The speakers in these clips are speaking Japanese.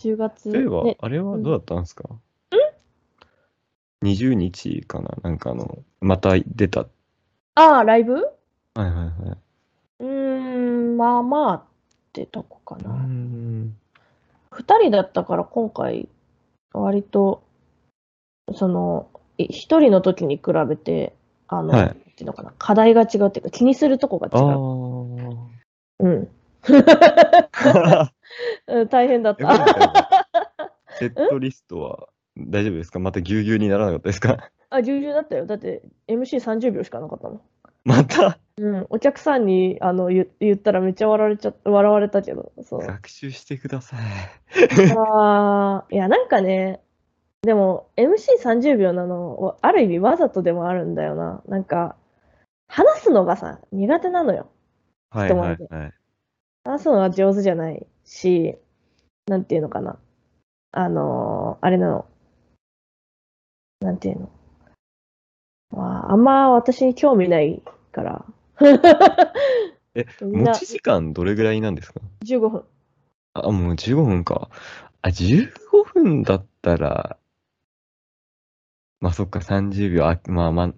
10月、そういえば、ね、あれはどうだったんですか、?20 日かな？なんかあの、また出た。ああ、ライブ？はいはいはい。うーん、まあまあってとこかな。ん。二人だったから今回、割と、その、い一人の時に比べて、あの、はいなんていうのかな、課題が違うっていうか、気にするとこがあ違う。ー。うん。うん大変だった。セットリストは大丈夫ですか？またぎゅうぎゅうにならなかったですか？あ、重々だったよ。だって MC30 秒しかなかったもん。また？うん、お客さんにあの言言ったらめっちゃ笑われちゃ笑われたけど、そう。学習してください。あーいや、なんかね、でも MC30 秒なの、ある意味わざとでもあるんだよな。なんか、話すのがさ、苦手なのよ。はいはいはい。話すのが上手じゃないし、なんていうのかな。あのーあれなの。なんていうの。まあ、あんま私に興味ないから。え、持ち時間どれぐらいなんですか？15分。あ、もう15分か。あ、15分だったら、まあそっか、30秒、あ、まあまあ、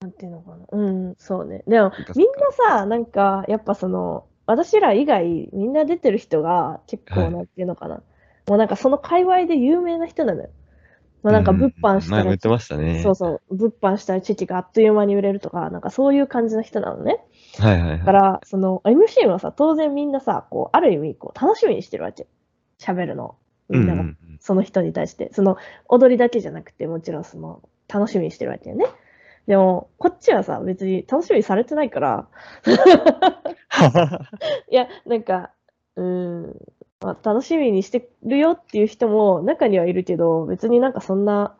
なんていうのかな。うん、そうね。でもみんなさ、なんか、やっぱその、私ら以外、みんな出てる人が結構、はいなんていうのかな。もうなんかその界隈で有名な人なのよ。まあなんか物販したら前も言ってましたね。そうそう、物販したら父があっという間に売れるとか、なんかそういう感じの人なのね。はいはいはい。だから、その MC はさ、当然みんなさ、こう、ある意味、こう、楽しみにしてるわけ。喋るの。みんなが、うんうんその人に対して。その、踊りだけじゃなくて、もちろんその、楽しみにしてるわけよね。でも、こっちはさ、別に楽しみにされてないから、いや、なんか、うーん、まあ、楽しみにしてるよっていう人も中にはいるけど、別になんかそんな、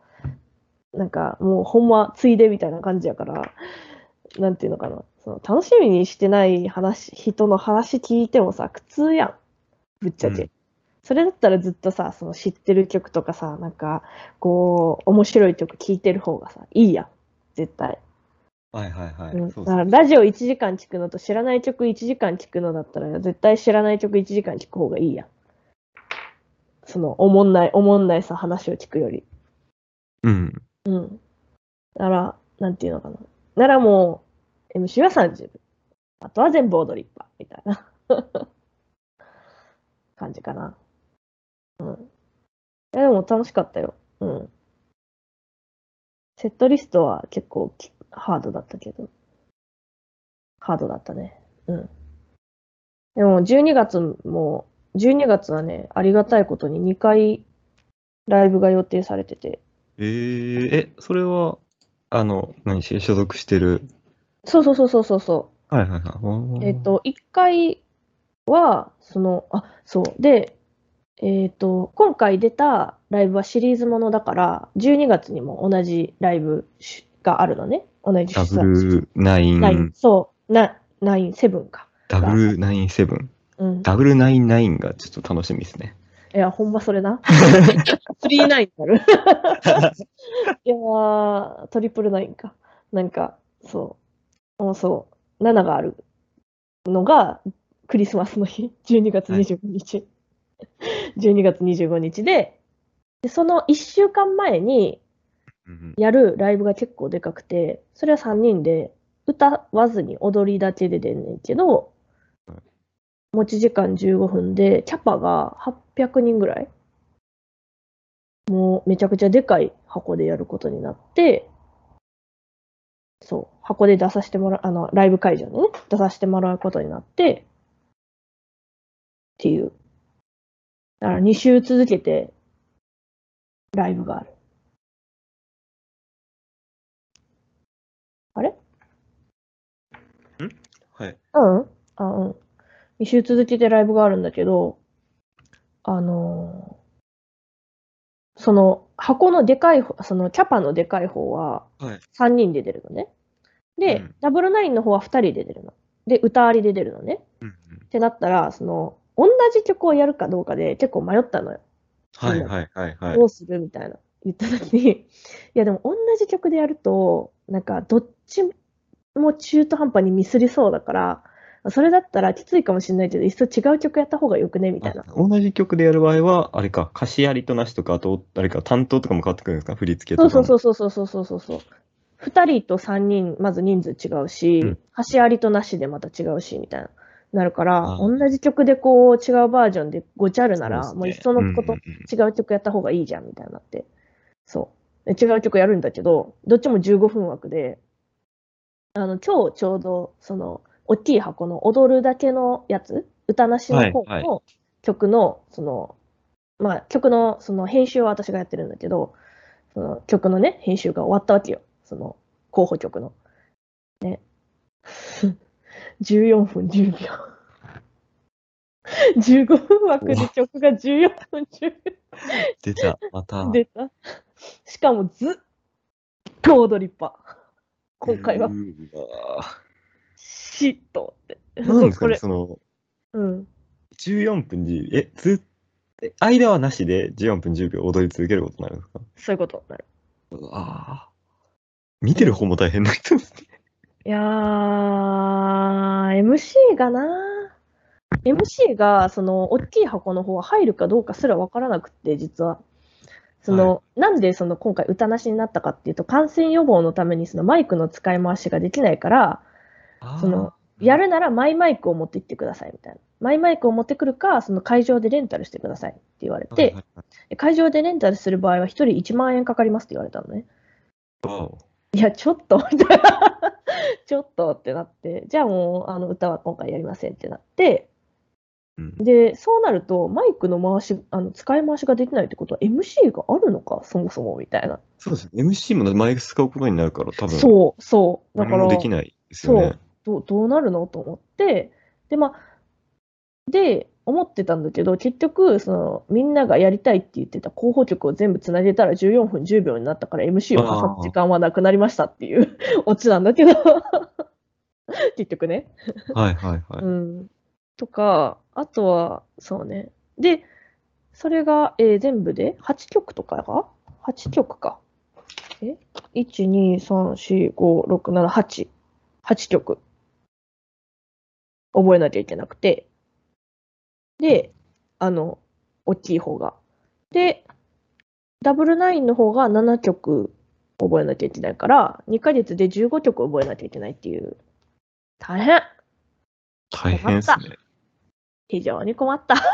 なんかもうほんまついでみたいな感じやから、なんていうのかな、その楽しみにしてない話、人の話聞いてもさ、苦痛やん。ぶっちゃけ。うんそれだったらずっとさ、その知ってる曲とかさ、なんか、こう、面白い曲聞いてる方がさ、いいやん。絶対。はいはいはい。だからラジオ1時間聞くのと知らない曲1時間聞くのだったら絶対知らない曲1時間聞く方がいいやん。そのおもんない、おもんないさ話を聞くより。うん。うん。だから、なんていうのかな。ならもう MC は30分。あとは全部踊りっぱ、みたいな 感じかな。うん。いやでも楽しかったよ。うん。セットリストは結構きハードだったけど。ハードだったね。うん。でも12月も、12月はね、ありがたいことに2回ライブが予定されてて。えー、え、それは、あの、何し、所属してる？そうそうそうそうそうそう。はいはいはい。えっ、と、1回は、その、あ、そう。で、えっ、と、今回出たライブはシリーズものだから、12月にも同じライブがあるのね。同じダ出ブルナインン、そう、な、ナイン、セブンか。ダブルナインセブン。うん。ダブルナインナインがちょっと楽しみですね。いや、ほんまそれな。スリーナインになる。いやー、トリプルナインか。なんか、そう。もうそう。7があるのが、クリスマスの日、12月25日。12月25日で、で、その1週間前にうんやるライブが結構でかくて、それは3人で歌わずに踊りだけで出んねんけどはい、持ち時間15分で、キャパが800人ぐらい。もうめちゃくちゃでかい箱でやることになって、そう、箱で出させてもらう、あの、ライブ会場でね、出させてもらうことになって、っていう。だから2週続けて、ライブがある。あれ？はい。うん？あ、うん。2週続けてライブがあるんだけど、あのーその箱のでかい方、そのキャパのでかい方ははい。3人で出るのね。で、うんダブルナインの方は2人で出るの。で、歌ありで出るのね。うんうんってなったら、その、同じ曲をやるかどうかで結構迷ったのよ。はいはいはいはいど。うするみたいな言った時に、いやでも同じ曲でやると、なんかどっちも中途半端にミスりそうだから、それだったらきついかもしれないけど、いっそ違う曲やった方がよくねみたいな。同じ曲でやる場合は、あれか、歌詞ありとなしとか、あと、あれか、担当とかも変わってくるんですか？振り付けとかも。そうそうそうそうそうそうそうそう。二人と三人、まず人数違うし、うん橋ありとなしでまた違うし、みたいな。なるから、あ同じ曲でこう違うバージョンでごちゃるなら、そうねもういっそのことうんうんうん違う曲やった方がいいじゃん、みたいになって。そう。で違う曲やるんだけど、どっちも15分枠で、あの、今日ちょうど、その、大きい箱の踊るだけのやつ、歌なしの方はいの曲の、その、まあ、曲の、その編集は私がやってるんだけど、その曲のね、編集が終わったわけよ。その、候補曲の。ね。14分10秒。15分枠で曲が14分10出た、また。秒出た。しかもずっと踊りっぱ。今回はシッとって。ーなんですかね、その、うん。14分10、え、ずっえ間はなしで14分10秒踊り続けることになるんですか？そういうことになる。うわー見てる方も大変な人ですね。いやー、MC がな MC が、その、大きい箱の方は入るかどうかすらわからなくって、実は。その、なんでその今回歌なしになったかっていうと、感染予防のためにそのマイクの使い回しができないから、その、やるならマイマイクを持って行ってくださいみたいな。マイマイクを持ってくるか、その会場でレンタルしてくださいって言われて、会場でレンタルする場合は1人1万円かかりますって言われたのね。いや、ちょっと、みたいな。ちょっとってなって、じゃあもう、あの、歌は今回やりませんってなって、うんで、そうなると、マイクの回し、あの、使い回しができないってことは MC があるのか、そもそも、みたいな。そうですね。MC もマイク使うことになるから、多分、そう、そう。だからできないですよね。どう、どうなるの？と思って、で、まあ、で、思ってたんだけど、結局、その、みんながやりたいって言ってた候補曲を全部つなげたら14分10秒になったから MC を挟む時間はなくなりましたっていう オチなんだけど、結局ね。はいはいはい。うん。とか、あとは、そうね。で、それが、えー全部で8曲とかが ?8 曲か。え ?1、2、3、4、5、6、7、8。8曲。覚えなきゃいけなくて。で、あの、大きい方が。で、ダブルナインの方が7曲覚えなきゃいけないから、2ヶ月で15曲覚えなきゃいけないっていう。大変大変ですね。非常に困った。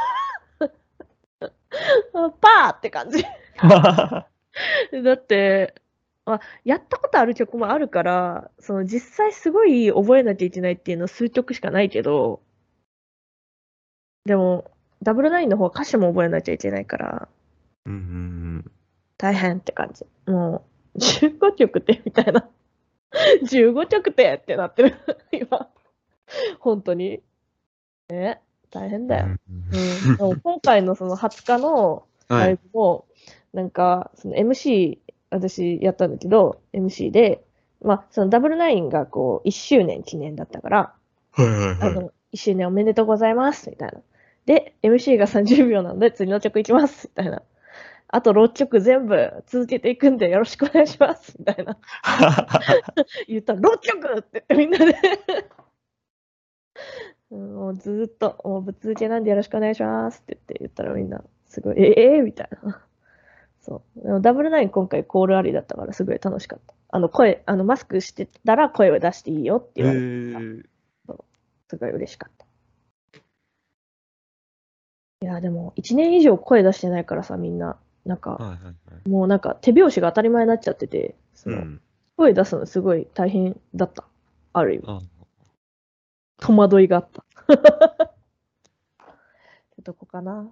パーって感じ。だって、あ、やったことある曲もあるから、その実際すごい覚えなきゃいけないっていうの数曲しかないけど、でも、ダブルナインの方は歌詞も覚えなきゃいけないから、うんうん大変って感じ。もう、15曲ってみたいな。15曲ってってなってる。今。本当に。ね。大変うんだよ。うんうん、でも今回のその20日のはいライブ。も、なんか、その MC、私やったんだけど、MC で、まあ、そのダブルナインがこう、1周年記念だったから、はいはいはい。あの、1周年おめでとうございます、みたいな。で、MC が30秒なんで、次の曲いきます、みたいな。あと6曲全部続けていくんでよろしくお願いします、みたいな。言ったら、6曲ってみんなでうんもうずーっと、もうぶっ続けなんでよろしくお願いしますって言って言ったらみんな、すごい、ええー、みたいな。そう。でもダブルナイン今回コールありだったからすごい楽しかった。あの声、あのマスクしてたら声を出していいよってえ言われて、ー、すごい嬉しかった。いや、でも1年以上声出してないからさ、みんな、なんか、はいはいはい。もうなんか手拍子が当たり前になっちゃってて、そうのん。声出すのすごい大変だった。ある意味。あ戸惑いがあった。ってとこかな。